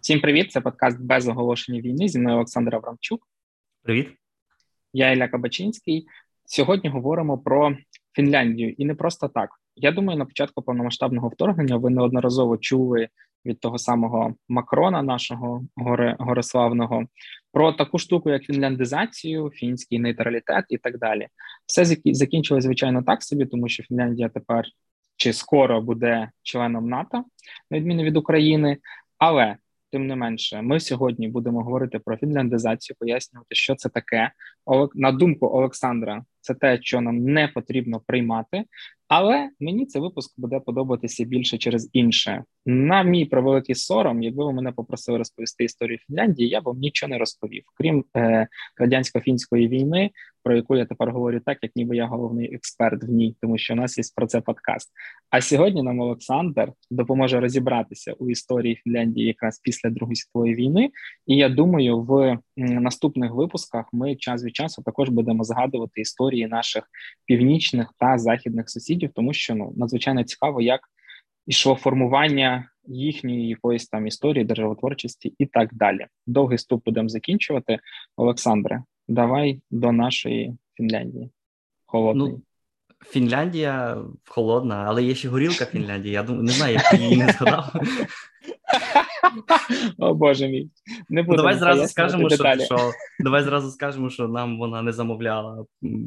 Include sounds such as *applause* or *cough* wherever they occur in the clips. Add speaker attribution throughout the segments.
Speaker 1: Всім привіт! Це подкаст без оголошення війни. Зі мною Олександр Аврамчук.
Speaker 2: Привіт,
Speaker 1: я Ілля Кабачинський. Сьогодні говоримо про Фінляндію, і не просто так. Я думаю, на початку повномасштабного вторгнення ви неодноразово чули від того самого Макрона, нашого горе, гореславного, про таку штуку, як фінляндизацію, фінський нейтралітет і так далі. Все закінчилось, звичайно, так собі, тому що Фінляндія тепер чи скоро буде членом НАТО, на відміну від України, але Тим не менше, ми сьогодні будемо говорити про фінляндизацію, пояснювати, що це таке. на думку Олександра, це те, що нам не потрібно приймати. Але мені цей випуск буде подобатися більше через інше. На мій превеликий сором, якби ви мене попросили розповісти історію Фінляндії, я вам нічого не розповів, крім е, радянсько-фінської війни, про яку я тепер говорю так, як ніби я головний експерт в ній, тому що у нас є про це подкаст. А сьогодні нам Олександр допоможе розібратися у історії Фінляндії якраз після Другої світової війни. І я думаю, в наступних випусках ми час від часу також будемо згадувати історії наших північних та західних сусідів, тому що ну надзвичайно цікаво, як ішло формування їхньої якоїсь там історії, державотворчості і так далі. Довгий ступ будемо закінчувати. Олександре, давай до нашої Фінляндії. Холодної. Ну,
Speaker 2: Фінляндія холодна, але є ще горілка *laughs* Фінляндії. Я думаю, не знаю, як її не згадав. *laughs*
Speaker 1: О Боже мій.
Speaker 2: Не ну, давай зразу скажемо, що, що давай зразу скажемо, що нам вона не замовляла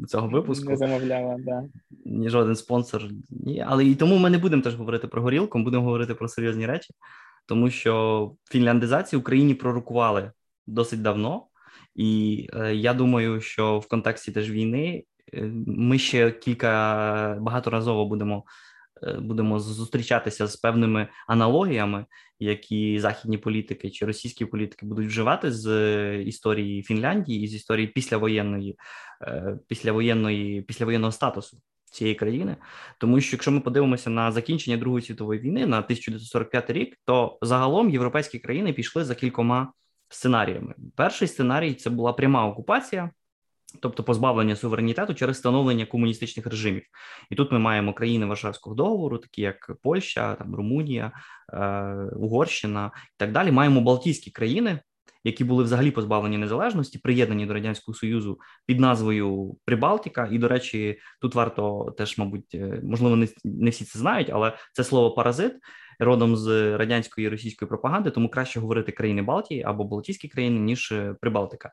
Speaker 2: цього випуску.
Speaker 1: Не замовляла, да.
Speaker 2: Ні жоден спонсор. Ні. Але і тому ми не будемо теж говорити про горілку, ми будемо говорити про серйозні речі, тому що фінляндизацію Україні пророкували досить давно. І е, я думаю, що в контексті теж війни е, ми ще кілька багаторазово будемо будемо зустрічатися з певними аналогіями, які західні політики чи російські політики будуть вживати з е, історії Фінляндії і з історії післявоєнної, е, післявоєнної, післявоєнного статусу. Цієї країни, тому що якщо ми подивимося на закінчення Другої світової війни на 1945 рік, то загалом європейські країни пішли за кількома сценаріями. Перший сценарій це була пряма окупація, тобто позбавлення суверенітету через встановлення комуністичних режимів. І тут ми маємо країни Варшавського договору, такі як Польща, там Румунія, е, Угорщина і так далі. Маємо Балтійські країни. Які були взагалі позбавлені незалежності, приєднані до радянського союзу під назвою Прибалтика, і до речі, тут варто теж, мабуть, е, можливо, не всі це знають, але це слово паразит родом з радянської і російської пропаганди, тому краще говорити країни Балтії або Балтійські країни ніж е, Прибалтика.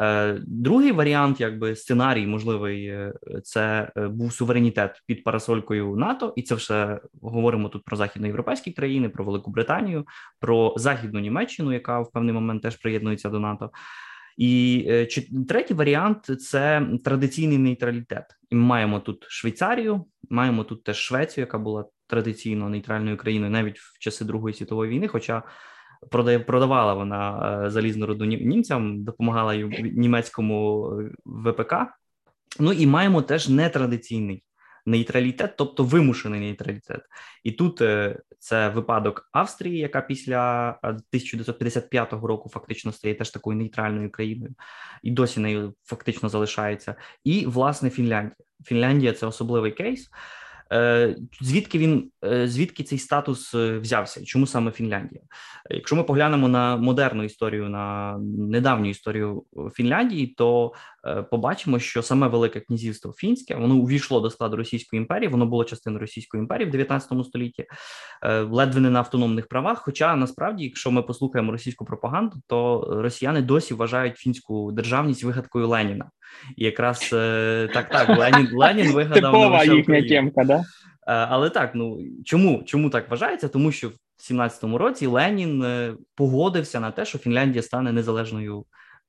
Speaker 2: Е, другий варіант, якби сценарій, можливий, е, це був суверенітет під парасолькою НАТО, і це все говоримо тут про західноєвропейські країни, про Велику Британію, про Західну Німеччину, яка в певний момент теж приєднується до НАТО. І третій варіант це традиційний нейтралітет. І ми маємо тут Швейцарію, маємо тут теж Швецію, яка була традиційно нейтральною країною навіть в часи Другої світової війни. Хоча продавала вона е, залізну роду німцям, допомагала німецькому е, ВПК. Ну і маємо теж нетрадиційний нейтралітет, тобто вимушений нейтралітет. І тут е, це випадок Австрії, яка після 1955 року фактично стає теж такою нейтральною країною, і досі нею фактично залишається. І власне Фінляндія. Фінляндія це особливий кейс. Е, звідки він е, звідки цей статус е, взявся? Чому саме Фінляндія? Якщо ми поглянемо на модерну історію, на недавню історію Фінляндії, то побачимо, що саме Велике Князівство Фінське воно увійшло до складу Російської імперії, воно було частиною Російської імперії в 19 столітті, ледве не на автономних правах. Хоча насправді, якщо ми послухаємо російську пропаганду, то росіяни досі вважають фінську державність вигадкою Леніна. І якраз так, так Ленін Ленін *laughs* вигадав
Speaker 1: Типова їхня тємка, да?
Speaker 2: Е, але так, ну чому чому так вважається? Тому що в 17-му році Ленін е, погодився на те, що Фінляндія стане незалежною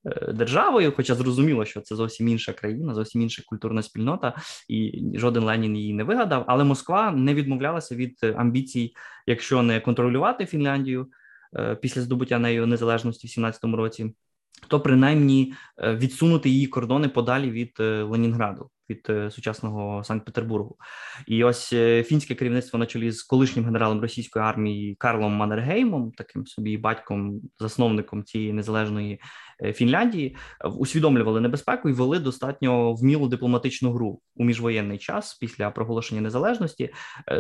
Speaker 2: е, державою, хоча зрозуміло, що це зовсім інша країна, зовсім інша культурна спільнота, і жоден Ленін її не вигадав. Але Москва не відмовлялася від амбіцій, якщо не контролювати Фінляндію після здобуття нею незалежності в 17-му році. То принаймні відсунути її кордони подалі від Ленінграду від е, сучасного Санкт-Петербургу. І ось е, фінське керівництво на чолі з колишнім генералом російської армії Карлом Маннергеймом, таким собі батьком, засновником цієї незалежної Фінляндії, усвідомлювали небезпеку і вели достатньо вмілу дипломатичну гру у міжвоєнний час після проголошення незалежності,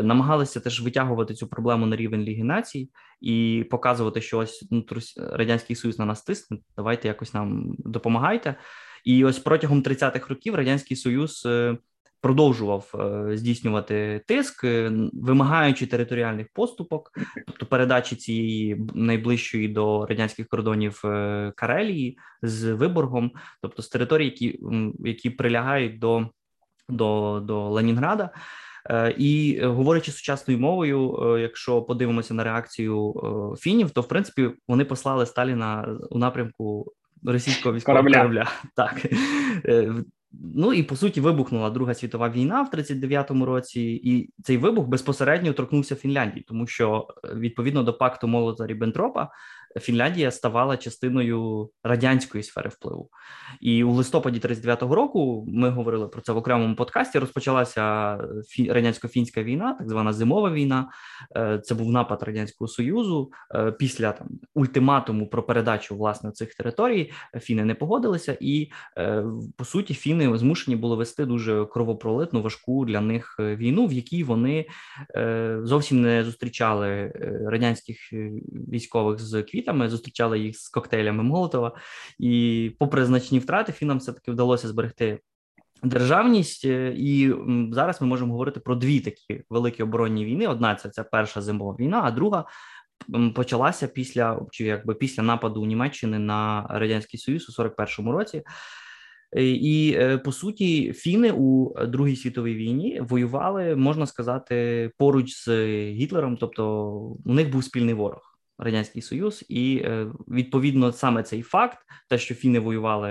Speaker 2: намагалися теж витягувати цю проблему на рівень Ліги націй і показувати, що ось ну, радянський союз на нас тисне. Давайте якось нам допомагайте. І ось протягом 30-х років радянський союз е, продовжував е, здійснювати тиск, е, вимагаючи територіальних поступок, тобто передачі цієї найближчої до радянських кордонів Карелії з Виборгом, тобто з територій, які які прилягають до, до, до Ленінграда. І говорячи сучасною мовою, якщо подивимося на реакцію фінів, то в принципі вони послали Сталіна у напрямку російського військового корабля. корабля. *laughs* Так е, ну і по суті вибухнула Друга світова війна в 39-му році, і цей вибух безпосередньо торкнувся Фінляндії, тому що е, відповідно до пакту Молота Ріббентропа Фінляндія ставала частиною радянської сфери впливу. І у листопаді 39-го року ми говорили про це в окремому подкасті. Розпочалася радянсько-фінська війна, так звана зимова війна. Е, це був напад радянського союзу. Е, після там ультиматуму про передачу власне цих територій фіни не погодилися, і е, по суті фіни змушені були вести дуже кровопролитну важку для них війну, в якій вони зовсім не зустрічали радянських військових з квітня квітами, зустрічали їх з коктейлями Молотова, і, попри значні втрати, фінам все таки вдалося зберегти. Державність, е, і зараз ми можемо говорити про дві такі великі оборонні війни. Одна це ця перша зимова війна, а друга почалася після чи якби після нападу Німеччини на радянський союз у 41-му році. Е, і е, по суті, фіни у Другій світовій війні воювали, можна сказати, поруч з Гітлером, тобто у них був спільний ворог. Радянський Союз, і е, відповідно саме цей факт, те, що фіни воювали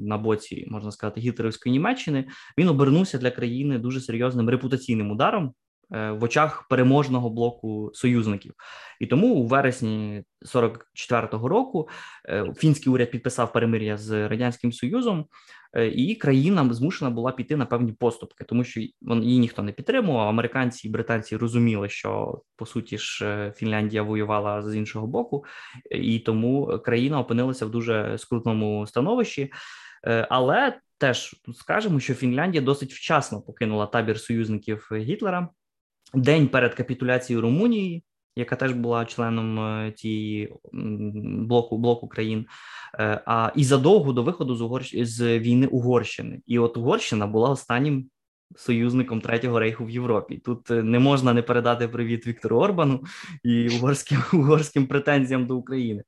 Speaker 2: на боці, можна сказати, гітлерівської Німеччини, він обернувся для країни дуже серйозним репутаційним ударом. Е, в очах переможного блоку союзників, і тому у вересні 44-го року е, фінський уряд підписав перемир'я з радянським союзом, і країна змушена була піти на певні поступки, тому що її ніхто не підтримував. Американці і британці розуміли, що по суті ж е, Фінляндія воювала з іншого боку, і тому країна опинилася в дуже скрутному становищі. Е, але теж тут скажемо, що Фінляндія досить вчасно покинула табір союзників Гітлера день перед капітуляцією Румунії яка теж була членом е, тієї блоку блоку країн, е, а і задовго до виходу з Угорщ... з війни Угорщини, і от Угорщина була останнім союзником третього рейху в Європі. Тут е, не можна не передати привіт Віктору Орбану і угорським *laughs* угорським претензіям до України.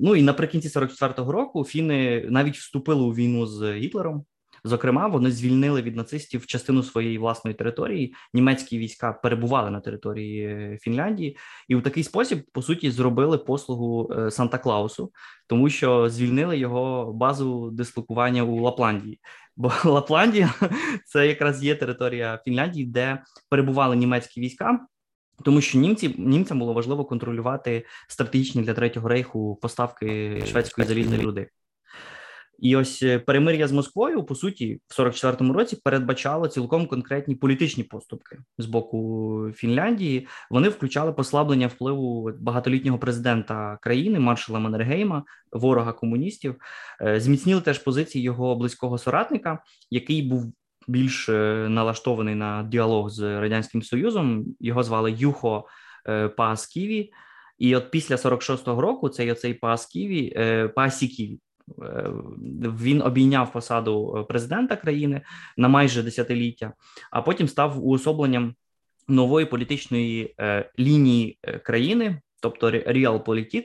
Speaker 2: Ну і наприкінці 44-го року фіни навіть вступили у війну з Гітлером. Зокрема, вони звільнили від нацистів частину своєї власної території. Німецькі війська перебували на території е, Фінляндії, і у такий спосіб по суті зробили послугу е, Санта Клаусу, тому що звільнили його базу дислокування у Лапландії. Бо *laughs* Лапландія це якраз є територія Фінляндії, де перебували німецькі війська. Тому що німці німцям було важливо контролювати стратегічні для третього рейху поставки шведської залізної руди. І ось е, перемир'я з Москвою, по суті, в 44-му році передбачало цілком конкретні політичні поступки з боку Фінляндії. Вони включали послаблення впливу багатолітнього президента країни маршала Маннергейма, ворога комуністів, е, зміцнили теж позиції його близького соратника, який був більш е, налаштований на діалог з радянським союзом. Його звали Юхо Паасківі. І от після 46-го року цей оцей Паасківі, Паасіківі, він обійняв посаду е, президента країни на майже десятиліття, а потім став уособленням нової політичної е, лінії країни, тобто Realpolitik,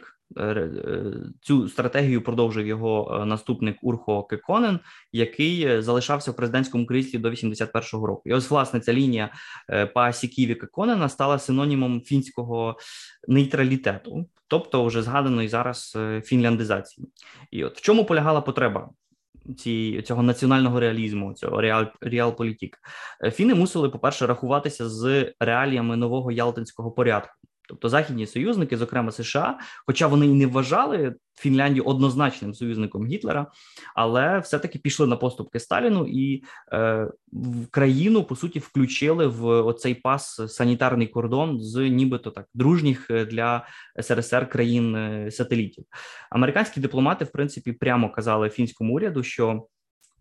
Speaker 2: Цю стратегію продовжив його наступник Урхо Кеконен, який залишався в президентському кріслі до 81-го року. І ось власне ця лінія Паасіківі Кеконена стала синонімом фінського нейтралітету тобто вже згаданої зараз е, фінляндизації. І от в чому полягала потреба ці, цього національного реалізму, цього реал, реалполітік? Фіни мусили, по-перше, рахуватися з реаліями нового ялтинського порядку. Тобто західні союзники, зокрема США, хоча вони і не вважали Фінляндію однозначним союзником Гітлера, але все-таки пішли на поступки Сталіну і е, в країну по суті включили в оцей пас санітарний кордон з нібито так дружніх е, для СРСР країн е, сателітів. Американські дипломати, в принципі, прямо казали фінському уряду, що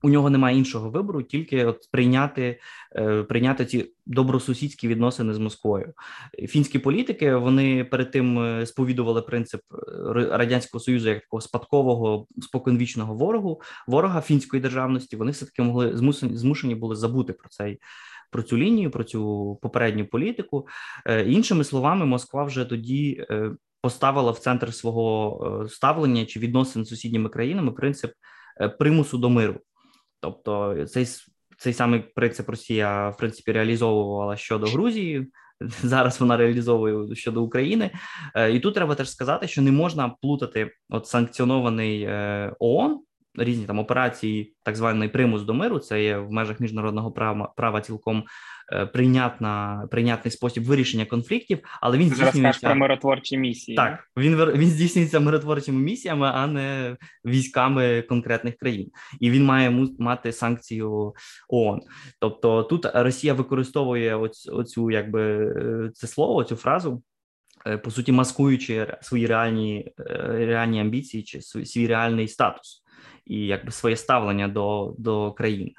Speaker 2: у нього немає іншого вибору, тільки от прийняти е, прийняти ці добросусідські відносини з Москвою. Фінські політики вони перед тим е, сповідували принцип е, радянського союзу як такого спадкового споконвічного ворогу, ворога фінської державності. Вони все таки могли змусені змушені були забути про цей. Про цю лінію, про цю попередню політику, іншими словами, Москва вже тоді поставила в центр свого ставлення чи відносин з сусідніми країнами принцип примусу до миру. Тобто, цей цей самий принцип Росія в принципі реалізовувала щодо Грузії. *laughs* Зараз вона реалізовує щодо України, е, і тут треба теж сказати, що не можна плутати от санкціонований е, ООН різні там операції, так званий примус до миру. Це є в межах міжнародного права права цілком прийнятна прийнятний спосіб вирішення конфліктів, але він
Speaker 1: здійснюється про миротворчі місії.
Speaker 2: Так, він він здійснюється миротворчими місіями, а не військами конкретних країн, і він має мати санкцію ООН. Тобто тут Росія використовує оць, оцю, якби е, це слово, цю фразу. Е, по суті, маскуючи свої реальні реальні амбіції чи свій реальний статус і якби своє ставлення до до країн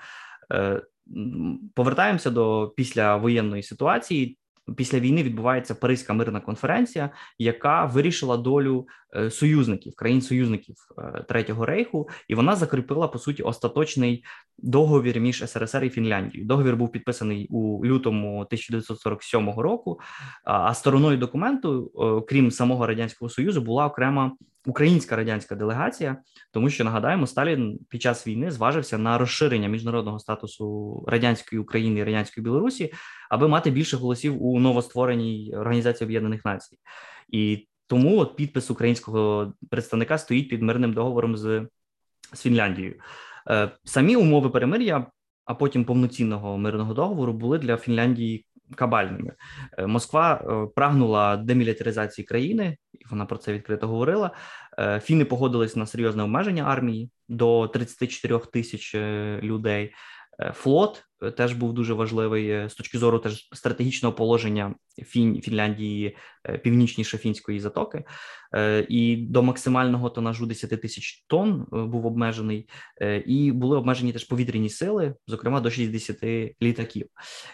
Speaker 2: повертаємося до післявоєнної ситуації. Після війни відбувається Паризька мирна конференція, яка вирішила долю союзників країн-союзників е, Третього рейху, і вона закріпила по суті остаточний договір між СРСР і Фінляндією. Договір був підписаний у лютому 1947 року. А стороною документу, е, крім самого радянського союзу, була окрема українська радянська делегація, тому що нагадаємо, Сталін під час війни зважився на розширення міжнародного статусу радянської України і радянської Білорусі, аби мати більше голосів у новоствореній організації Об'єднаних Націй, і тому от підпис українського представника стоїть під мирним договором з, з Фінляндією. Е, самі умови перемир'я, а потім повноцінного мирного договору були для Фінляндії кабальними. Е, Москва е, прагнула демілітаризації країни, і вона про це відкрито говорила. Фіни погодились на серйозне обмеження армії до 34 тисяч людей. Флот теж був дуже важливий з точки зору теж стратегічного положення Фін, Фінляндії північніше фінської затоки. Е, і до максимального тонажу 10 тисяч тонн е, був обмежений, е, і були обмежені теж повітряні сили, зокрема до 60 літаків.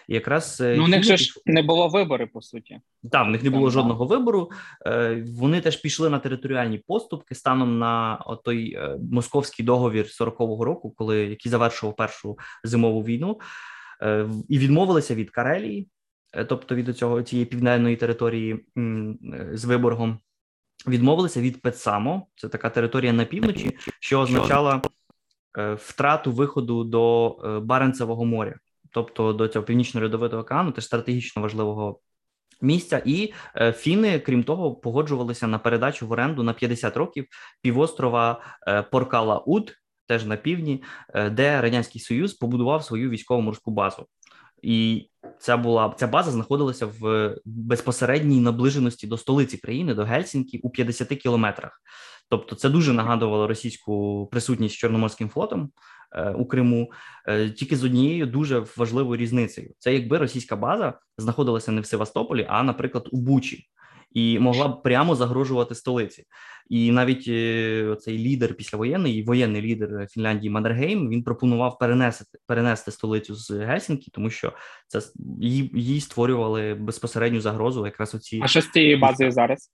Speaker 2: І якраз
Speaker 1: ну, у них же ж не було вибору, по суті.
Speaker 2: Так, в них не було жодного вибору. Вони теж пішли на територіальні поступки станом на той московський договір 40-го року, коли який завершував першу зимову війну, і відмовилися від Карелії. Тобто від цього цієї південної території з Виборгом, відмовилися від Петсамо, це така територія на півночі, що означала е, втрату виходу до е, Баренцевого моря, тобто до цього північно-льодовитого океану, теж стратегічно важливого. Місця і е, фіни, крім того, погоджувалися на передачу в оренду на 50 років півострова е, Поркала Уд, теж на півдні, е, де радянський союз побудував свою військово морську базу. І ця була ця база знаходилася в безпосередній наближеності до столиці країни, до Гельсінкі, у 50 кілометрах. Тобто, це дуже нагадувало російську присутність Чорноморським флотом е, у Криму, е, тільки з однією дуже важливою різницею: це якби російська база знаходилася не в Севастополі, а, наприклад, у Бучі і могла б прямо загрожувати столиці. І навіть е, цей лідер післявоєнний воєнний лідер Фінляндії Маннергейм, він пропонував перенести перенести столицю з Гельсінкі, тому що це їй, їй створювали безпосередню загрозу. Якраз оці
Speaker 1: а що з цією базою зараз?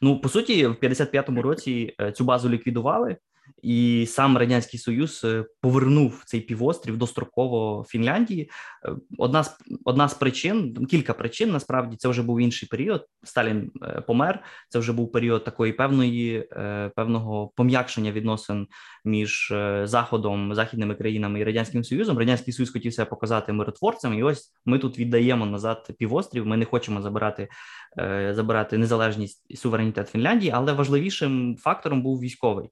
Speaker 2: Ну по суті, в 55-му році е, цю базу ліквідували і сам радянський союз е, повернув цей півострів достроково Фінляндії. Е, одна з одна з причин, кілька причин насправді це вже був інший період. Сталін е, помер. Це вже був період такої певної певного пом'якшення відносин між заходом, західними країнами і радянським союзом. Радянський союз хотів себе показати миротворцем, і ось ми тут віддаємо назад півострів. Ми не хочемо забирати забирати незалежність і суверенітет Фінляндії, але важливішим фактором був військовий.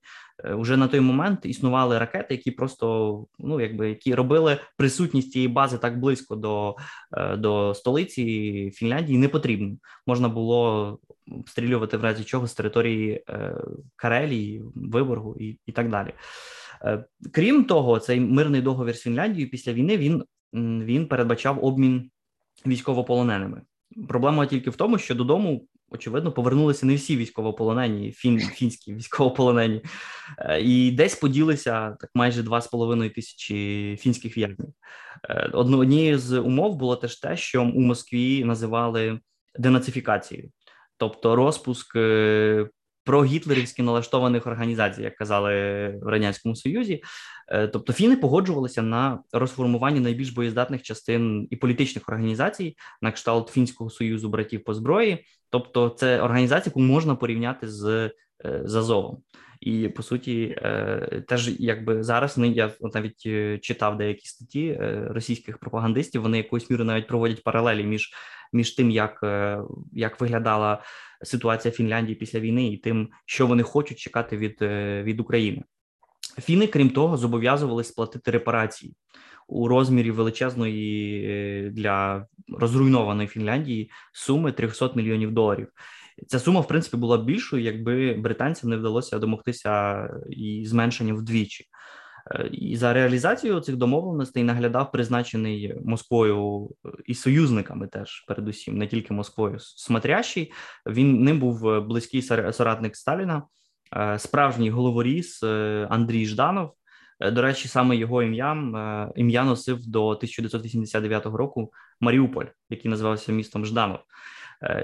Speaker 2: Уже на той момент існували ракети, які просто ну якби які робили присутність цієї бази так близько до е, до столиці Фінляндії не потрібно. Можна було обстрілювати в разі чого з території Карелії, Виборгу і, і так далі. Крім того, цей мирний договір з Фінляндією після війни він, він передбачав обмін військовополоненими. Проблема тільки в тому, що додому очевидно, повернулися не всі військовополонені, фін, фінські військовополонені, е, і десь поділися так майже 2,5 тисячі фінських в'язнів. Е, однією з умов було теж те, що у Москві називали денацифікацією, тобто розпуск е, про гітлерівськи налаштованих організацій, як казали в радянському союзі. Тобто фіни погоджувалися на розформування найбільш боєздатних частин і політичних організацій на кшталт фінського союзу братів по зброї. Тобто, це організація, яку можна порівняти з е, Азовом. І по суті, е, теж якби зараз не я навіть читав деякі статті російських пропагандистів. Вони якоюсь мірою навіть проводять паралелі між між тим, як як виглядала ситуація Фінляндії після війни, і тим, що вони хочуть чекати від, від України. Фіни, крім того, зобов'язувалися сплатити репарації у розмірі величезної е, для розруйнованої Фінляндії суми 300 мільйонів доларів. Ця сума, в принципі, була більшою, якби британцям не вдалося домогтися і зменшення вдвічі. Е, і за реалізацією цих домовленостей наглядав призначений Москвою і союзниками, теж передусім, не тільки Москвою, Смотрящий. Він ним був близький соратник Сталіна. Е, справжній головоріз е, Андрій Жданов. Е, до речі, саме його ім'ям ім'я носив до 1989 року Маріуполь, який називався містом Жданов.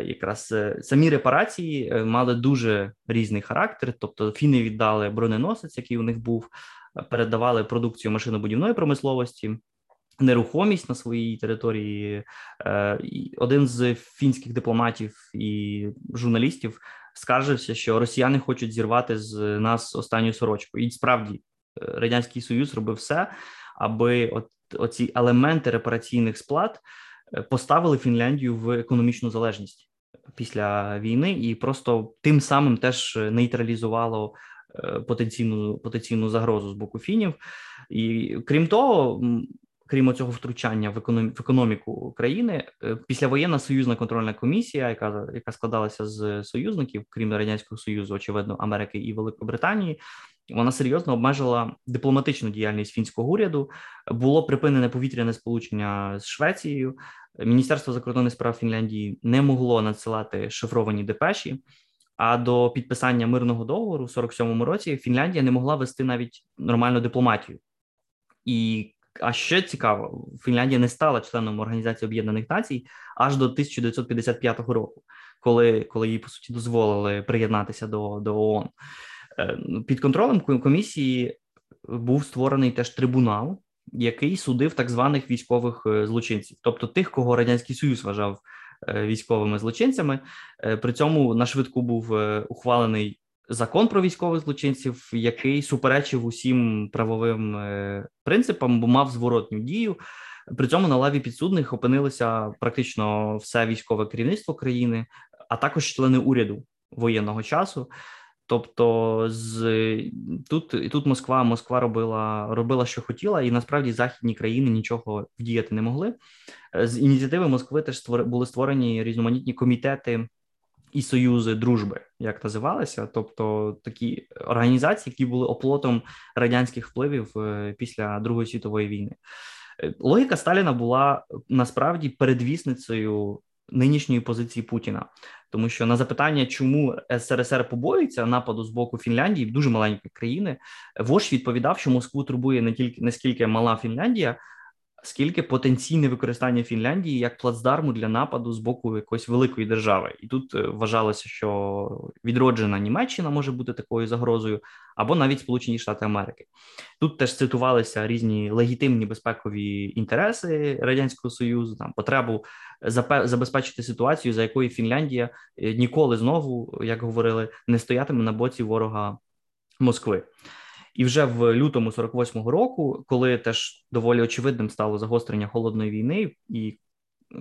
Speaker 2: Якраз самі репарації мали дуже різний характер. Тобто, фіни віддали броненосець, який у них був, передавали продукцію машинобудівної промисловості, нерухомість на своїй території. Один з фінських дипломатів і журналістів скаржився, що росіяни хочуть зірвати з нас останню сорочку. І справді е, радянський союз робив все, аби от оці елементи репараційних сплат е, поставили Фінляндію в економічну залежність після війни, і просто тим самим теж нейтралізувало е, потенційну потенційну загрозу з боку фінів. І крім того, крім цього втручання в економі- в економіку країни, е, післявоєнна союзна контрольна комісія, яка яка складалася з союзників, крім радянського союзу, очевидно, Америки і Великобританії. Вона серйозно обмежила дипломатичну діяльність фінського уряду. Було припинене повітряне сполучення з Швецією. Міністерство закордонних справ Фінляндії не могло надсилати шифровані депеші. А до підписання мирного договору в 47-му році Фінляндія не могла вести навіть нормальну дипломатію. І а ще цікаво, Фінляндія не стала членом Організації Об'єднаних Націй аж до 1955 року, коли коли їй по суті дозволили приєднатися до, до ООН. Е, під контролем комісії був створений теж трибунал, який судив так званих військових е, злочинців, тобто тих, кого радянський союз вважав е, військовими злочинцями. При цьому на швидку був ухвалений закон про військових злочинців, який суперечив усім правовим е, принципам, бо мав зворотню дію. При цьому на лаві підсудних опинилося практично все військове керівництво країни, а також члени уряду воєнного часу. Тобто, з тут і тут Москва Москва робила робила, що хотіла, і насправді західні країни нічого вдіяти не могли. З ініціативи Москви теж створ, були створені різноманітні комітети і союзи дружби, як називалися, тобто такі організації, які були оплотом радянських впливів е, після Другої світової війни. Е, логіка Сталіна була насправді передвісницею нинішньої позиції Путіна, тому що на запитання, чому СРСР побоюється нападу з боку Фінляндії, дуже маленької країни, вождь відповідав, що Москву турбує не тільки не скільки мала Фінляндія, скільки потенційне використання Фінляндії як плацдарму для нападу з боку якоїсь великої держави, і тут е, вважалося, що відроджена Німеччина може бути такою загрозою, або навіть Сполучені Штати Америки. Тут теж цитувалися різні легітимні безпекові інтереси радянського союзу, там потребу забезпечити ситуацію, за якою Фінляндія е, ніколи знову, як говорили, не стоятиме на боці ворога Москви. І вже в лютому 48-го року, коли теж доволі очевидним стало загострення холодної війни, і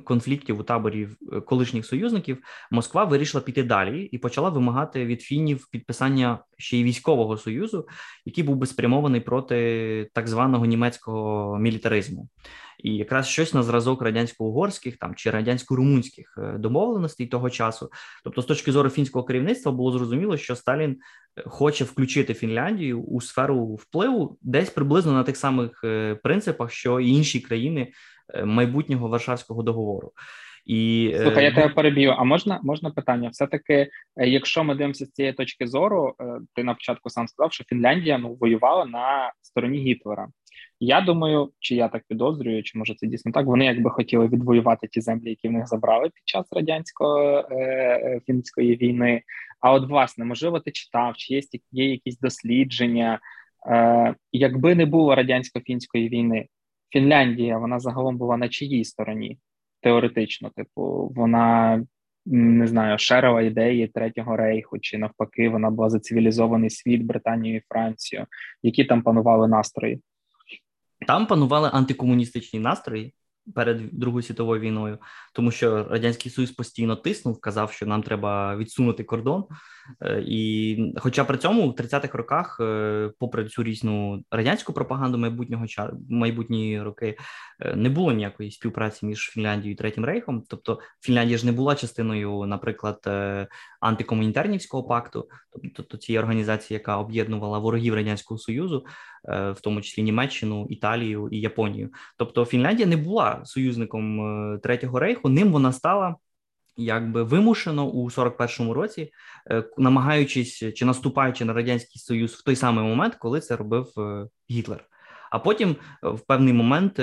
Speaker 2: конфліктів у таборі е, колишніх союзників, Москва вирішила піти далі і почала вимагати від фінів підписання ще й військового союзу, який був би спрямований проти так званого німецького мілітаризму і якраз щось на зразок радянсько-угорських там чи радянсько-румунських е, домовленостей того часу. Тобто, з точки зору фінського керівництва, було зрозуміло, що Сталін е, хоче включити Фінляндію у сферу впливу десь приблизно на тих самих принципах, що і інші країни майбутнього Варшавського договору.
Speaker 1: І слухай, я тебе переб'ю. А можна можна питання? Все таки, якщо ми дивимося з цієї точки зору, ти на початку сам сказав, що Фінляндія ну воювала на стороні Гітлера. Я думаю, чи я так підозрюю, чи може це дійсно так. Вони якби хотіли відвоювати ті землі, які в них забрали під час радянсько-фінської е, війни. А от власне, можливо, ти читав, чи є є якісь дослідження, Е, якби не було радянсько-фінської війни, Фінляндія вона загалом була на чиїй стороні теоретично, типу, вона не знаю, шерила ідеї третього рейху, чи навпаки, вона була за цивілізований світ Британію і Францію, які там панували настрої.
Speaker 2: Там панували антикомуністичні настрої перед Другою світовою війною, тому що радянський союз постійно тиснув, казав, що нам треба відсунути кордон. Е, і, хоча при цьому в 30-х роках, е, попри цю різну радянську пропаганду майбутнього майбутні роки, е, не було ніякої співпраці між Фінляндією і Третім Рейхом. Тобто Фінляндія ж не була частиною, наприклад, антикомунітарнівського пакту, тобто цієї організації, яка об'єднувала ворогів радянського союзу, в тому числі Німеччину, Італію і Японію. Тобто Фінляндія не була союзником Третього рейху. Ним вона стала якби вимушено у 41-му році, е, намагаючись чи наступаючи на радянський союз в той самий момент, коли це робив е, Гітлер. А потім е, в певний момент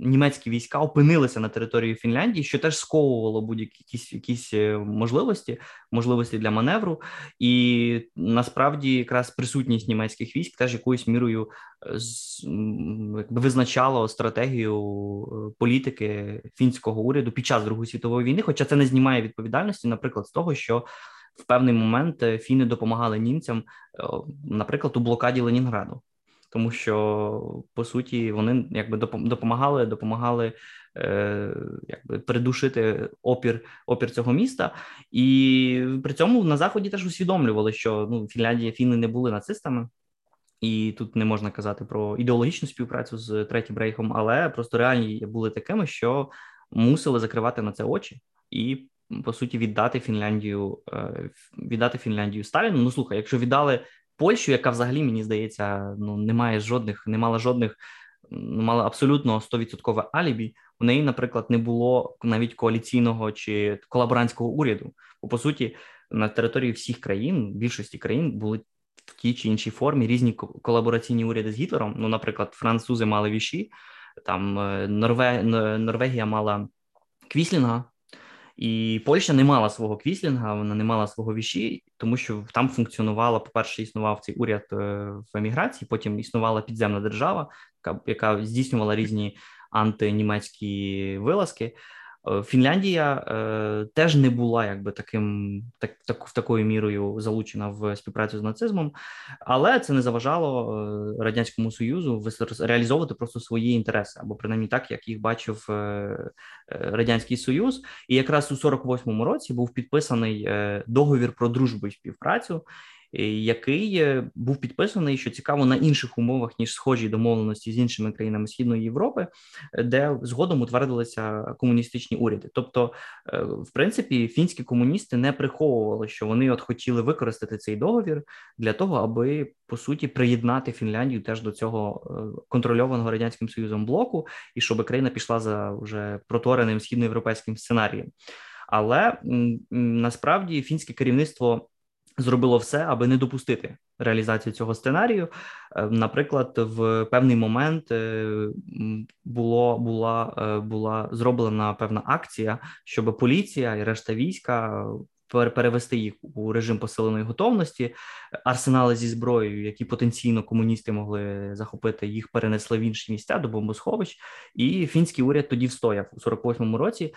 Speaker 2: німецькі війська опинилися на території Фінляндії, що теж сковувало будь-які якісь, якісь е, можливості, можливості для маневру, і насправді якраз присутність німецьких військ теж якоюсь мірою е, якби визначало стратегію е, політики фінського уряду під час Другої світової війни, хоча це не знімає відповідальності, наприклад, з того, що в певний момент фіни допомагали німцям, наприклад, у блокаді Ленінграду тому що по суті вони якби допомагали, допомагали е, якби придушити опір опір цього міста, і при цьому на заході теж усвідомлювали, що ну Фінляндія фіни не були нацистами. І тут не можна казати про ідеологічну співпрацю з третім рейхом, але просто реальні були такими, що мусили закривати на це очі і по суті віддати Фінляндію, е, віддати Фінляндію Сталіну. Ну слухай, якщо віддали Польщу, яка взагалі мені здається, ну не має жодних, не мала жодних, ну мала абсолютно 100% алібі. У неї, наприклад, не було навіть коаліційного чи колаборантського уряду. Бо по суті, на території всіх країн, більшості країн, були в тій чи іншій формі різні колабораційні уряди з Гітлером. Ну, наприклад, французи мали віші, там е, Норве... Норвегія мала Квіслінга, і Польща не мала свого квіслінга, вона не мала свого віші, тому що там функціонувала, по-перше, існував цей уряд е, в еміграції, потім існувала підземна держава, яка, яка здійснювала різні антинімецькі вилазки. Е, Фінляндія е, теж не була якби таким так, так такою мірою залучена в співпрацю з нацизмом, але це не заважало е, радянському союзу реалізовувати просто свої інтереси, або принаймні так, як їх бачив е, е радянський союз. І якраз у 48-му році був підписаний договір про дружбу і співпрацю, який е, був підписаний, що цікаво на інших умовах ніж схожі домовленості з іншими країнами Східної Європи, де згодом утвердилися комуністичні уряди. Тобто, е, в принципі, фінські комуністи не приховували, що вони от хотіли використати цей договір для того, аби по суті приєднати Фінляндію теж до цього е, контрольованого радянським союзом блоку, і щоб країна пішла за вже протореним східноєвропейським сценарієм. Але насправді фінське керівництво зробило все, аби не допустити реалізацію цього сценарію. Е, наприклад, в певний момент е, було була е, була зроблена певна акція, щоб поліція і решта війська перевести їх у режим посиленої готовності. Арсенали зі зброєю, які потенційно комуністи могли захопити, їх перенесли в інші місця до бомбосховищ. І фінський уряд тоді встояв у 48-му році.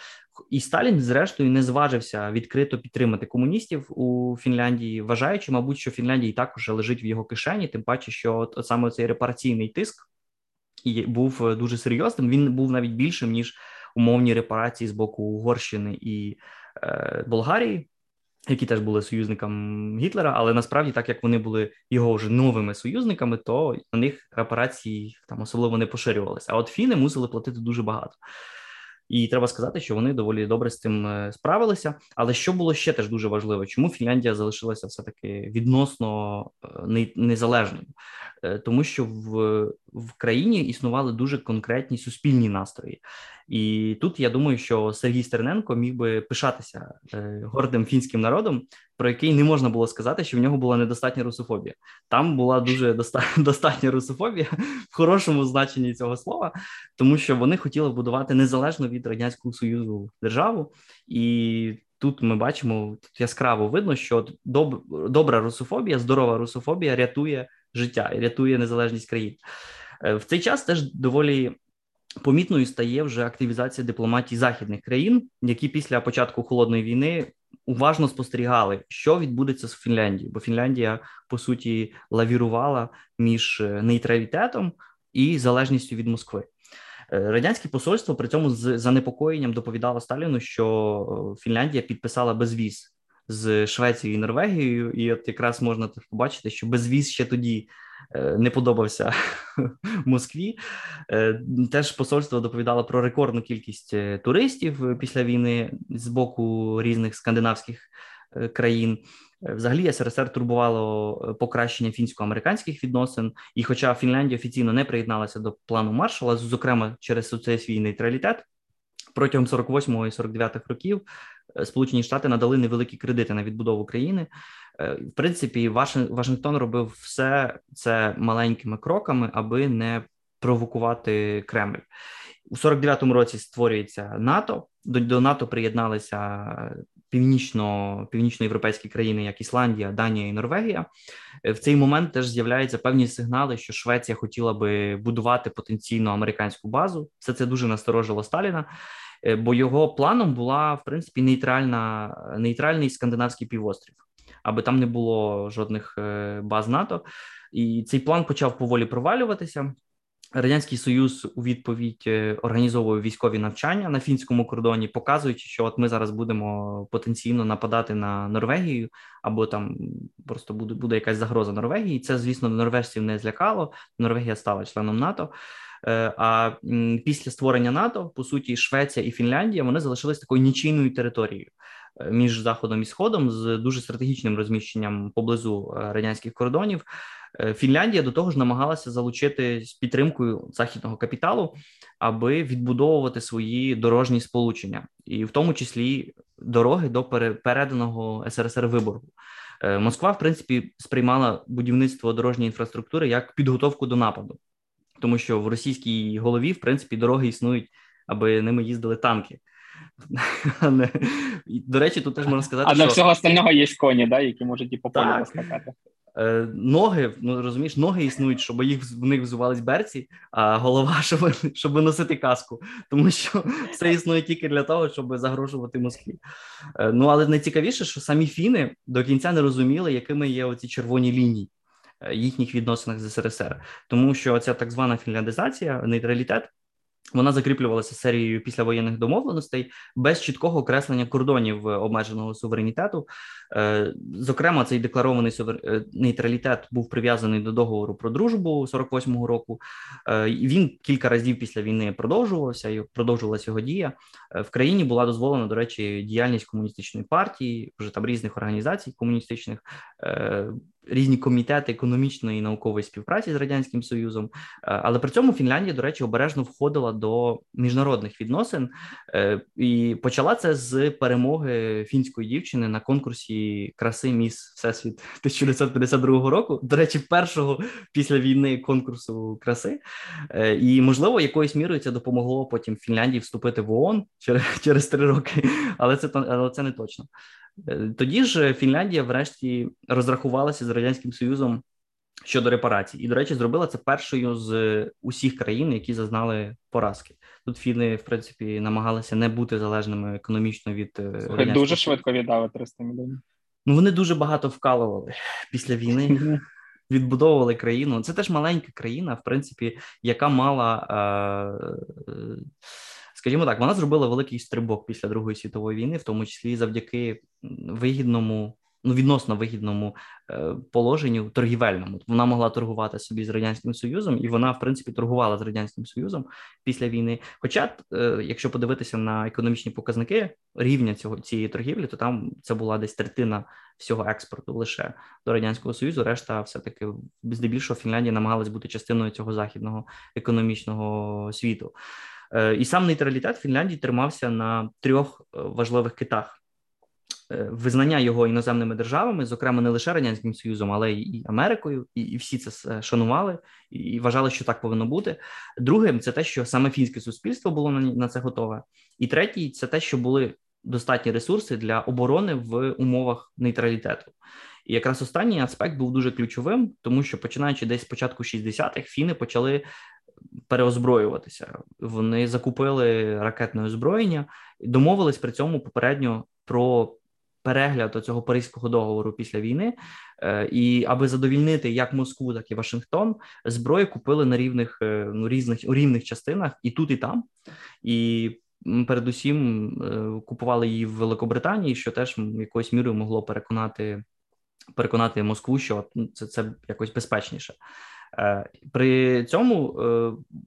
Speaker 2: І Сталін, зрештою, не зважився відкрито підтримати комуністів у Фінляндії, вважаючи, мабуть, що Фінляндія також лежить в його кишені, тим паче, що от саме цей репараційний тиск був дуже серйозним. Він був навіть більшим ніж умовні репарації з боку Угорщини і е, Болгарії. Які теж були союзниками Гітлера, але насправді, так як вони були його вже новими союзниками, то на них репарації там особливо не поширювалися. А от фіни мусили платити дуже багато. І треба сказати, що вони доволі добре з тим е, справилися. Але що було ще теж дуже важливо, чому Фінляндія залишилася все таки відносно е, незалежною? Е, тому що в в країні існували дуже конкретні суспільні настрої, і тут я думаю, що Сергій Стерненко міг би пишатися е, гордим фінським народом, про який не можна було сказати, що в нього була недостатня русофобія. Там була дуже доста- *laughs* достатня русофобія в хорошому значенні цього слова, тому що вони хотіли будувати незалежно від радянського союзу державу і. Тут ми бачимо тут яскраво видно, що доб, добра русофобія, здорова русофобія рятує життя і рятує незалежність країн. Е, в цей час теж доволі помітною стає вже активізація дипломатії західних країн, які після початку холодної війни уважно спостерігали, що відбудеться з Фінляндією, бо Фінляндія по суті лавірувала між е, нейтралітетом і залежністю від Москви. Е, радянське посольство при цьому з занепокоєнням доповідало Сталіну, що Фінляндія підписала безвіз з Швецією і Норвегією, і от якраз можна побачити, що безвіз ще тоді е, не подобався *laughs* Москві. Е, теж посольство доповідало про рекордну кількість е, туристів після війни з боку різних скандинавських країн. Взагалі, СРСР турбувало покращення фінсько-американських відносин, і, хоча Фінляндія офіційно не приєдналася до плану маршала, зокрема через свій нейтралітет, протягом 48 і 49 років Е, Сполучені Штати надали невеликі кредити на відбудову країни. Е, в принципі, Вашингтон робив все це маленькими кроками, аби не провокувати Кремль. У 49-му році створюється НАТО. До, до НАТО приєдналися північно північноєвропейські країни, як Ісландія, Данія і Норвегія. Е, в цей момент теж з'являються певні сигнали, що Швеція хотіла би будувати потенційно американську базу. Все це дуже насторожило Сталіна. Е, бо його планом була в принципі нейтральна нейтральний скандинавський півострів, аби там не було жодних е, баз НАТО, і цей план почав поволі провалюватися. Радянський Союз у відповідь е, організовує військові навчання на фінському кордоні, показуючи, що от ми зараз будемо потенційно нападати на Норвегію, або там просто буде буде якась загроза Норвегії. Це, звісно, норвежців не злякало. Норвегія стала членом НАТО. Е, а після створення НАТО, по суті, Швеція і Фінляндія вони залишились такою нічийною територією між заходом і сходом з дуже стратегічним розміщенням поблизу е, радянських кордонів. Фінляндія до того ж намагалася залучити з підтримкою західного капіталу, аби відбудовувати свої дорожні сполучення, і в тому числі дороги до переданого СРСР виборгу. Москва, в принципі, сприймала будівництво дорожньої інфраструктури як підготовку до нападу тому що в російській голові, в принципі, дороги існують, аби ними їздили танки. До речі, тут теж можна сказати,
Speaker 1: а що... для всього остального є коні, да, які можуть і по полю розкакати.
Speaker 2: Е, ноги, ну розумієш, ноги існують, щоб їх в них взувались берці, а голова, *laughs* щоб щоб носити каску, тому що все існує тільки для того, щоб загрожувати Москві. Е, ну але найцікавіше, що самі фіни до кінця не розуміли, якими є оці червоні лінії. Е, їхніх відносинах з СРСР, тому що ця так звана фінляндизація, нейтралітет. Вона закріплювалася серією післявоєнних домовленостей без чіткого окреслення кордонів обмеженого суверенітету. Е, зокрема, цей декларований е, нейтралітет був прив'язаний до договору про дружбу 48-го року. Він кілька разів після війни продовжувався і продовжувалася його дія. В країні була дозволена, до речі, діяльність комуністичної партії, вже там різних організацій комуністичних різні комітети економічної і наукової співпраці з радянським союзом, е, але при цьому Фінляндія, до речі, обережно входила до міжнародних відносин е, і почала це з перемоги фінської дівчини на конкурсі краси Міс Всесвіт 1952 року. До речі, першого після війни конкурсу краси, е, і можливо, якоюсь мірою це допомогло потім Фінляндії вступити в ООН через через три роки, але це але це не точно. Тоді ж Фінляндія, врешті, розрахувалася з радянським союзом щодо репарацій, і до речі, зробила це першою з усіх країн, які зазнали поразки. Тут фіни, в принципі, намагалися не бути залежними економічно від е,
Speaker 1: Слухай, дуже швидко віддали 300 мільйонів.
Speaker 2: Ну вони дуже багато вкалували після війни. *laughs* Відбудовували країну. Це теж маленька країна, в принципі, яка мала, е, скажімо так, вона зробила великий стрибок після Другої світової війни, в тому числі завдяки вигідному ну відносно вигідному е, положенню торгівельному. Вона могла торгувати собі з радянським союзом, і вона, в принципі, торгувала з радянським союзом після війни. Хоча, е, якщо подивитися на економічні показники рівня цього цієї торгівлі, то там це була десь третина всього експорту лише до радянського союзу. Решта, все таки, здебільшого Фінляндія намагалась бути частиною цього західного економічного світу. Е, і сам нейтралітет Фінляндії тримався на трьох важливих китах. Е, визнання його іноземними державами, зокрема не лише радянським союзом, але й Америкою, і і всі це шанували і вважали, що так повинно бути. Другим це те, що саме фінське суспільство було на, на це готове, і третій це те, що були достатні ресурси для оборони в умовах нейтралітету. І якраз останній аспект був дуже ключовим, тому що починаючи десь з початку 60-х, фіни почали переозброюватися. Вони закупили ракетне озброєння, домовились при цьому попередньо про перегляд цього Паризького договору після війни, е, і аби задовільнити як Москву, так і Вашингтон, зброю купили на рівних е, ну різних у рівних частинах і тут, і там. І передусім е, купували її в Великобританії, що теж якоюсь мірою могло переконати переконати Москву, що ну, це це якось безпечніше. При цьому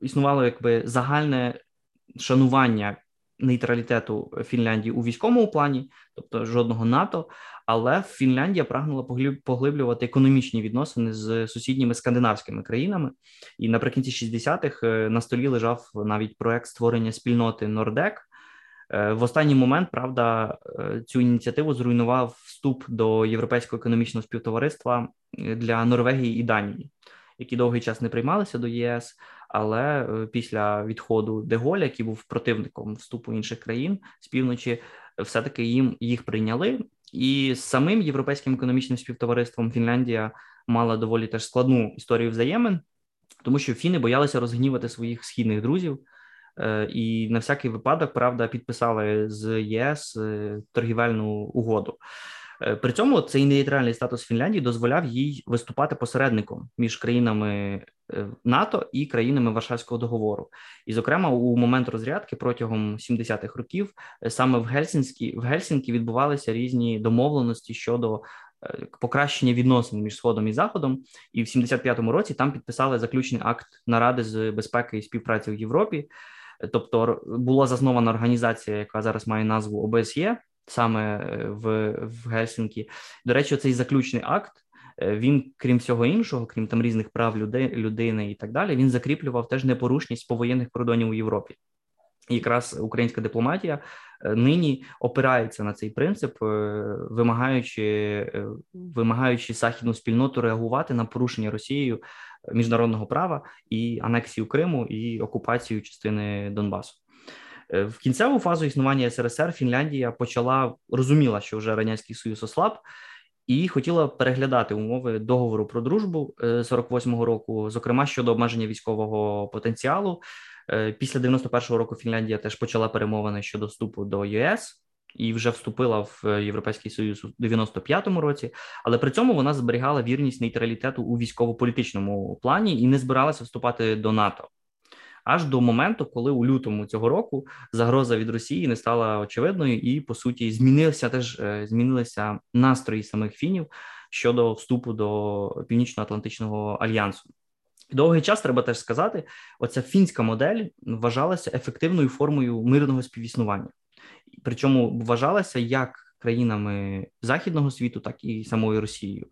Speaker 2: існувало якби загальне шанування нейтралітету Фінляндії у військовому плані, тобто жодного НАТО. Але Фінляндія прагнула поглиблювати економічні відносини з сусідніми скандинавськими країнами. І наприкінці 60-х е, на столі лежав навіть проект створення спільноти Нордек. Е, в останній момент правда е, цю ініціативу зруйнував вступ до європейського економічного співтовариства для Норвегії і Данії, які довгий час не приймалися до ЄС але е, після відходу Деголя, який був противником вступу інших країн з півночі, все-таки їм їх прийняли. І самим європейським економічним співтовариством Фінляндія мала доволі теж складну історію взаємин, тому що фіни боялися розгнівати своїх східних друзів. Е, і на всякий випадок правда підписали з ЄС е, торгівельну угоду. Е, при цьому цей нейтральний статус Фінляндії дозволяв їй виступати посередником між країнами е, НАТО і країнами Варшавського договору. І, зокрема, у момент розрядки протягом 70-х років е, саме в Гельсінській в Гельсінкі відбувалися різні домовленості щодо покращення відносин між сходом і заходом. І в 75-му році там підписали заключний акт наради з безпеки і співпраці в Європі. Тобто була заснована організація, яка зараз має назву ОБСЄ, саме е, в в Гельсінкі. До речі, цей заключний акт. Е, він, крім всього іншого, крім там різних прав людей, людини і так далі, він закріплював теж непорушність повоєнних кордонів у Європі. Якраз українська дипломатія е, нині опирається на цей принцип, вимагаючи вимагаючи західну спільноту реагувати на порушення Росією міжнародного права і анексію Криму і окупацію частини Донбасу. Е, в кінцеву фазу існування СРСР Фінляндія почала розуміла, що вже радянський союз ослаб, і хотіла переглядати умови договору про дружбу 48-го е, року, зокрема щодо обмеження військового потенціалу. Е, після 91-го року Фінляндія теж почала перемовини щодо вступу до ЄС. І вже вступила в Європейський Союз у 95-му році, але при цьому вона зберігала вірність нейтралітету у військово-політичному плані і не збиралася вступати до НАТО аж до моменту, коли у лютому цього року загроза від Росії не стала очевидною, і по суті змінилися теж е, змінилися настрої самих фінів щодо вступу до північно-атлантичного альянсу. Довгий час треба теж сказати, оця фінська модель вважалася ефективною формою мирного співіснування, причому вважалася як країнами західного світу, так і самою Росією.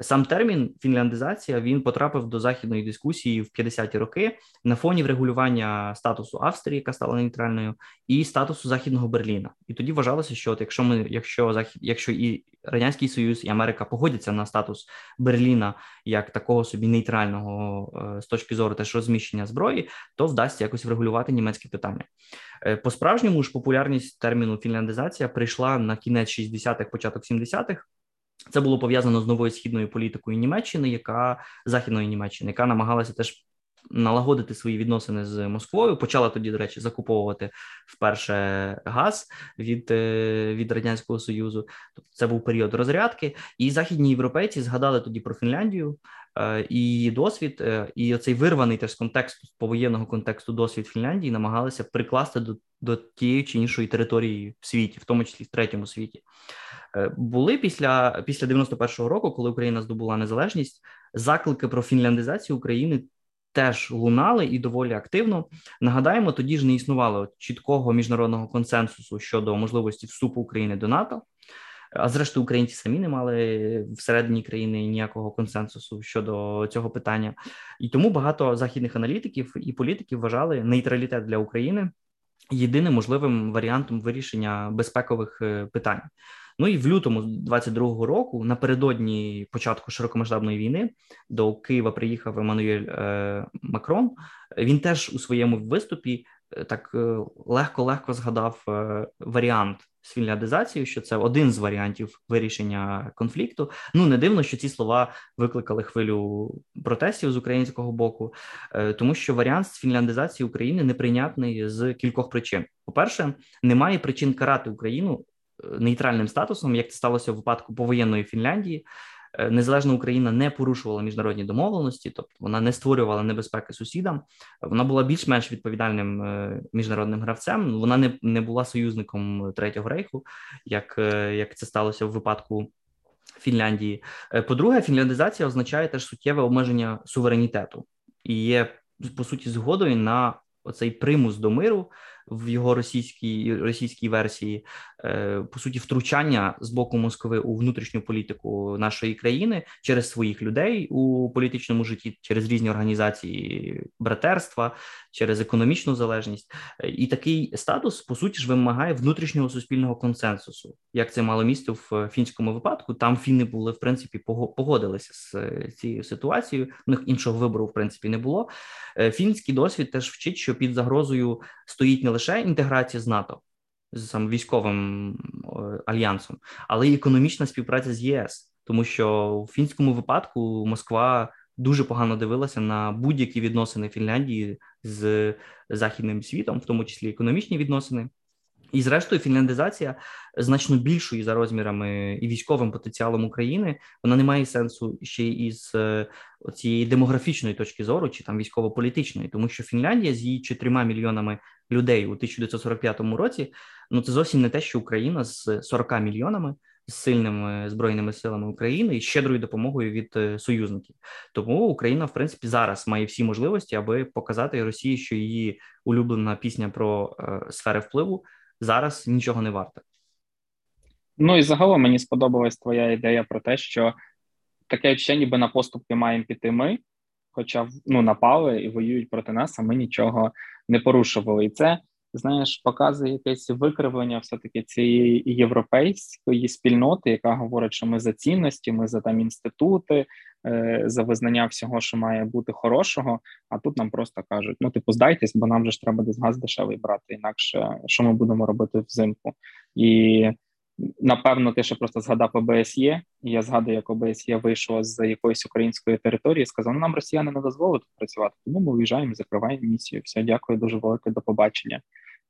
Speaker 2: Сам термін фінляндизація він потрапив до західної дискусії в 50-ті роки на фоні врегулювання статусу Австрії, яка стала нейтральною, і статусу Західного Берліна. І тоді вважалося, що от якщо ми, якщо захід, якщо і радянський союз і Америка погодяться на статус Берліна як такого собі нейтрального е, з точки зору теж розміщення зброї, то вдасться якось врегулювати німецьке питання. Е, По справжньому ж популярність терміну фінляндизація прийшла на кінець 60-х, початок 70-х. Це було пов'язано з новою східною політикою Німеччини, яка західної Німеччини, яка намагалася теж налагодити свої відносини з Москвою. Почала тоді, до речі, закуповувати вперше газ від е, від радянського союзу. Тобто це був період розрядки, і західні європейці згадали тоді про Фінляндію е, і її досвід, е, і оцей вирваний теж з контексту повоєнного контексту досвід Фінляндії намагалися прикласти до, до тієї чи іншої території в світі, в тому числі в третьому світі. Були після після 91-го року, коли Україна здобула незалежність, заклики про фінляндизацію України теж лунали і доволі активно. Нагадаємо, тоді ж не існувало чіткого міжнародного консенсусу щодо можливості вступу України до НАТО. А зрештою, українці самі не мали всередині країни ніякого консенсусу щодо цього питання, і тому багато західних аналітиків і політиків вважали нейтралітет для України єдиним можливим варіантом вирішення безпекових е, питань. Ну і в лютому 22-го року, напередодні початку широкомасштабної війни, до Києва приїхав Еммануель е, Макрон. Він теж у своєму виступі е, так е, легко-легко згадав е, варіант з фінляндизацією, що це один з варіантів вирішення конфлікту. Ну не дивно, що ці слова викликали хвилю протестів з українського боку, тому що варіант з фінляндизації України неприйнятний з кількох причин. По перше, немає причин карати Україну нейтральним статусом, як це сталося в випадку повоєнної Фінляндії. Е, незалежна Україна не порушувала міжнародні домовленості, тобто вона не створювала небезпеки сусідам. Вона була більш-менш відповідальним е, міжнародним гравцем. Вона не не була союзником третього рейху, як, е, як це сталося в випадку. Фінляндії, по-друге, фінляндизація означає теж суттєве обмеження суверенітету і є по суті згодою на оцей примус до миру, в його російській російській версії, по суті, втручання з боку Москви у внутрішню політику нашої країни через своїх людей у політичному житті, через різні організації братерства, через економічну залежність, і такий статус по суті ж вимагає внутрішнього суспільного консенсусу. Як це мало місце в фінському випадку? Там фіни були в принципі погодилися з цією ситуацією. У них іншого вибору в принципі не було. Е, фінський досвід теж вчить, що під загрозою стоїть не лише інтеграція з НАТО, з сам військовим альянсом, але й економічна співпраця з ЄС, тому що в фінському випадку Москва дуже погано дивилася на будь-які відносини Фінляндії з західним світом, в тому числі економічні відносини. І, зрештою, фінляндизація значно більшою за розмірами і військовим потенціалом України. Вона не має сенсу ще із е, цієї демографічної точки зору, чи там військово-політичної, тому що Фінляндія з її чотирма мільйонами людей у 1945 році. Ну це зовсім не те, що Україна з 40 мільйонами. З сильними збройними силами України і щедрою допомогою від е, союзників, тому Україна, в принципі, зараз має всі можливості, аби показати Росії, що її улюблена пісня про е, сфери впливу зараз нічого не варте.
Speaker 1: Ну і загалом мені сподобалась твоя ідея про те, що таке відчуття, ніби на поступки маємо піти ми, хоча ну, напали і воюють проти нас, а ми нічого не порушували. І це, знаєш, показує якесь викривлення все-таки цієї європейської спільноти, яка говорить, що ми за цінності, ми за там інститути, е, за визнання всього, що має бути хорошого. А тут нам просто кажуть: ну, типу, здайтесь, бо нам же ж треба десь газ дешевий брати, інакше що ми будемо робити взимку. І Напевно, ти ще просто згадав ОБСЄ, я згадую, як ОБСЄ вийшло з якоїсь української території. і Сказав, ну нам росіяни не дозволять працювати, тому ми виїжджаємо, закриваємо місію. Все, дякую, дуже велике до побачення.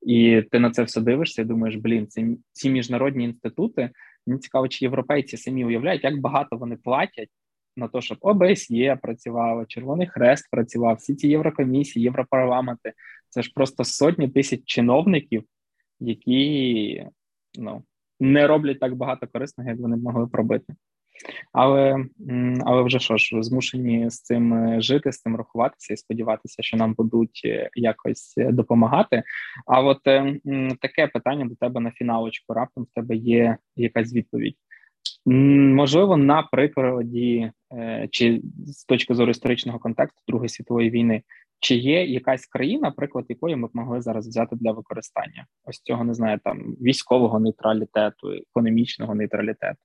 Speaker 1: І ти на це все дивишся і думаєш, блін, ці ці міжнародні інститути. Мені цікаво, чи європейці самі уявляють, як багато вони платять на те, щоб ОБСЄ працювало, Червоний Хрест працював, всі ці єврокомісії, європарламенти. Це ж просто сотні тисяч чиновників, які ну не роблять так багато корисного, як вони могли б робити. Але але вже що ж, змушені з цим е, жити, з цим рахуватися і сподіватися, що нам будуть е, якось допомагати. А от е, таке питання до тебе на фіналочку. Раптом в тебе є якась відповідь. Можливо, на прикладі чи з точки зору історичного контексту Другої світової війни чи є якась країна, приклад якої ми б могли зараз взяти для використання? Ось цього не знаю, там військового нейтралітету, економічного нейтралітету,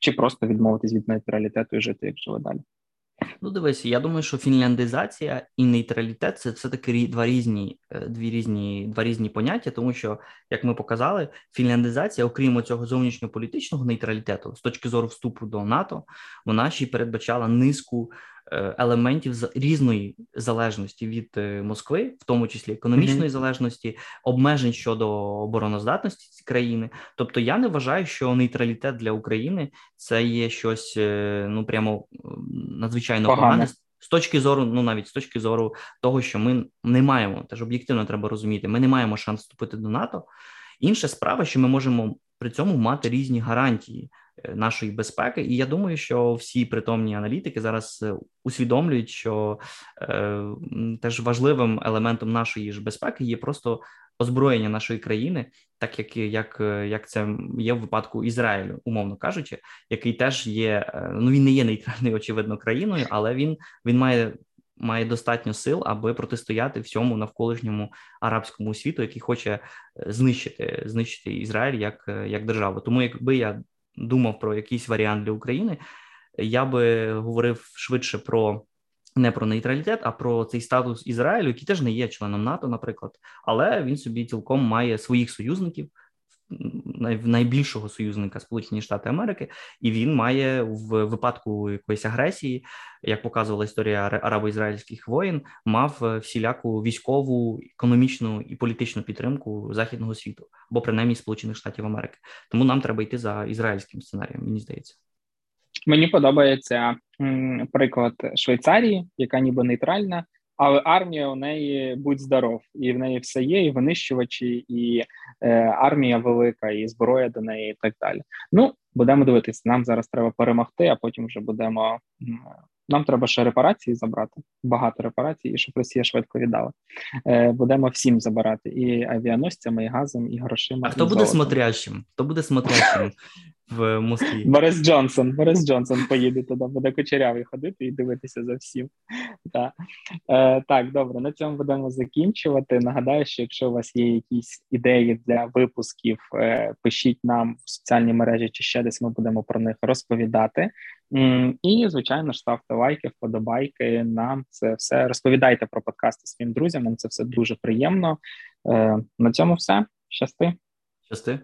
Speaker 1: чи просто відмовитись від нейтралітету і жити, як живе далі?
Speaker 2: Ну, дивись, я думаю, що фінляндизація і нейтралітет це все таки два різні е, дві різні два різні поняття, тому що, як ми показали, фінляндизація, окрім цього зовнішньополітичного нейтралітету, з точки зору вступу до НАТО, вона ще й передбачала низку елементів з різної залежності від е, Москви, в тому числі економічної mm-hmm. залежності, обмежень щодо обороноздатності країни. Тобто, я не вважаю, що нейтралітет для України це є щось ну прямо надзвичайно погане. погане. З точки зору, ну навіть з точки зору того, що ми не маємо, теж об'єктивно треба розуміти, ми не маємо шанс вступити до НАТО. Інша справа, що ми можемо при цьому мати різні гарантії е, нашої безпеки, і я думаю, що всі притомні аналітики зараз е, усвідомлюють, що е, теж важливим елементом нашої ж безпеки є просто озброєння нашої країни, так як як, як це є в випадку Ізраїлю, умовно кажучи, який теж є. Е, ну він не є нейтральною, очевидно, країною, але він він має має достатньо сил, аби протистояти всьому навколишньому арабському світу, який хоче е, знищити знищити Ізраїль як, е, як державу. Тому, якби я думав про якийсь варіант для України, я би говорив швидше про. Не про нейтралітет, а про цей статус Ізраїлю, який теж не є членом НАТО, наприклад, але він собі цілком має своїх союзників, найбільшого союзника Сполучені Штати Америки, і він має в випадку якоїсь агресії, як показувала історія арабо-ізраїльських воїн, мав е, всіляку військову, економічну і політичну підтримку західного світу, або принаймні Сполучених Штатів Америки. Тому нам треба йти за ізраїльським сценарієм. Мені здається.
Speaker 1: Мені подобається приклад Швейцарії, яка ніби нейтральна, але армія у неї будь здоров, і в неї все є, і винищувачі, і е, армія велика, і зброя до неї, і так далі. Ну будемо дивитися. Нам зараз треба перемогти, а потім вже будемо. Нам треба ще репарації забрати, багато репарацій, і щоб Росія швидко віддала. Е, Будемо всім забирати і авіаносцями, і газом, і грошима.
Speaker 2: А хто буде золотом. смотрящим? Хто буде смотрящим? *laughs* в Москві.
Speaker 1: Борис Джонсон. Борис Джонсон поїде туди, буде кучерявий ходити і дивитися за всім. Так, е, так, добре, на цьому будемо закінчувати. Нагадаю, що якщо у вас є якісь ідеї для випусків, е, пишіть нам в соціальній мережі чи ще десь ми будемо про них розповідати. І, звичайно ж, ставте лайки, вподобайки. Нам це все розповідайте про подкасти своїм друзям. Нам це все дуже приємно. Е, на цьому все. Щасти.
Speaker 2: Щасти.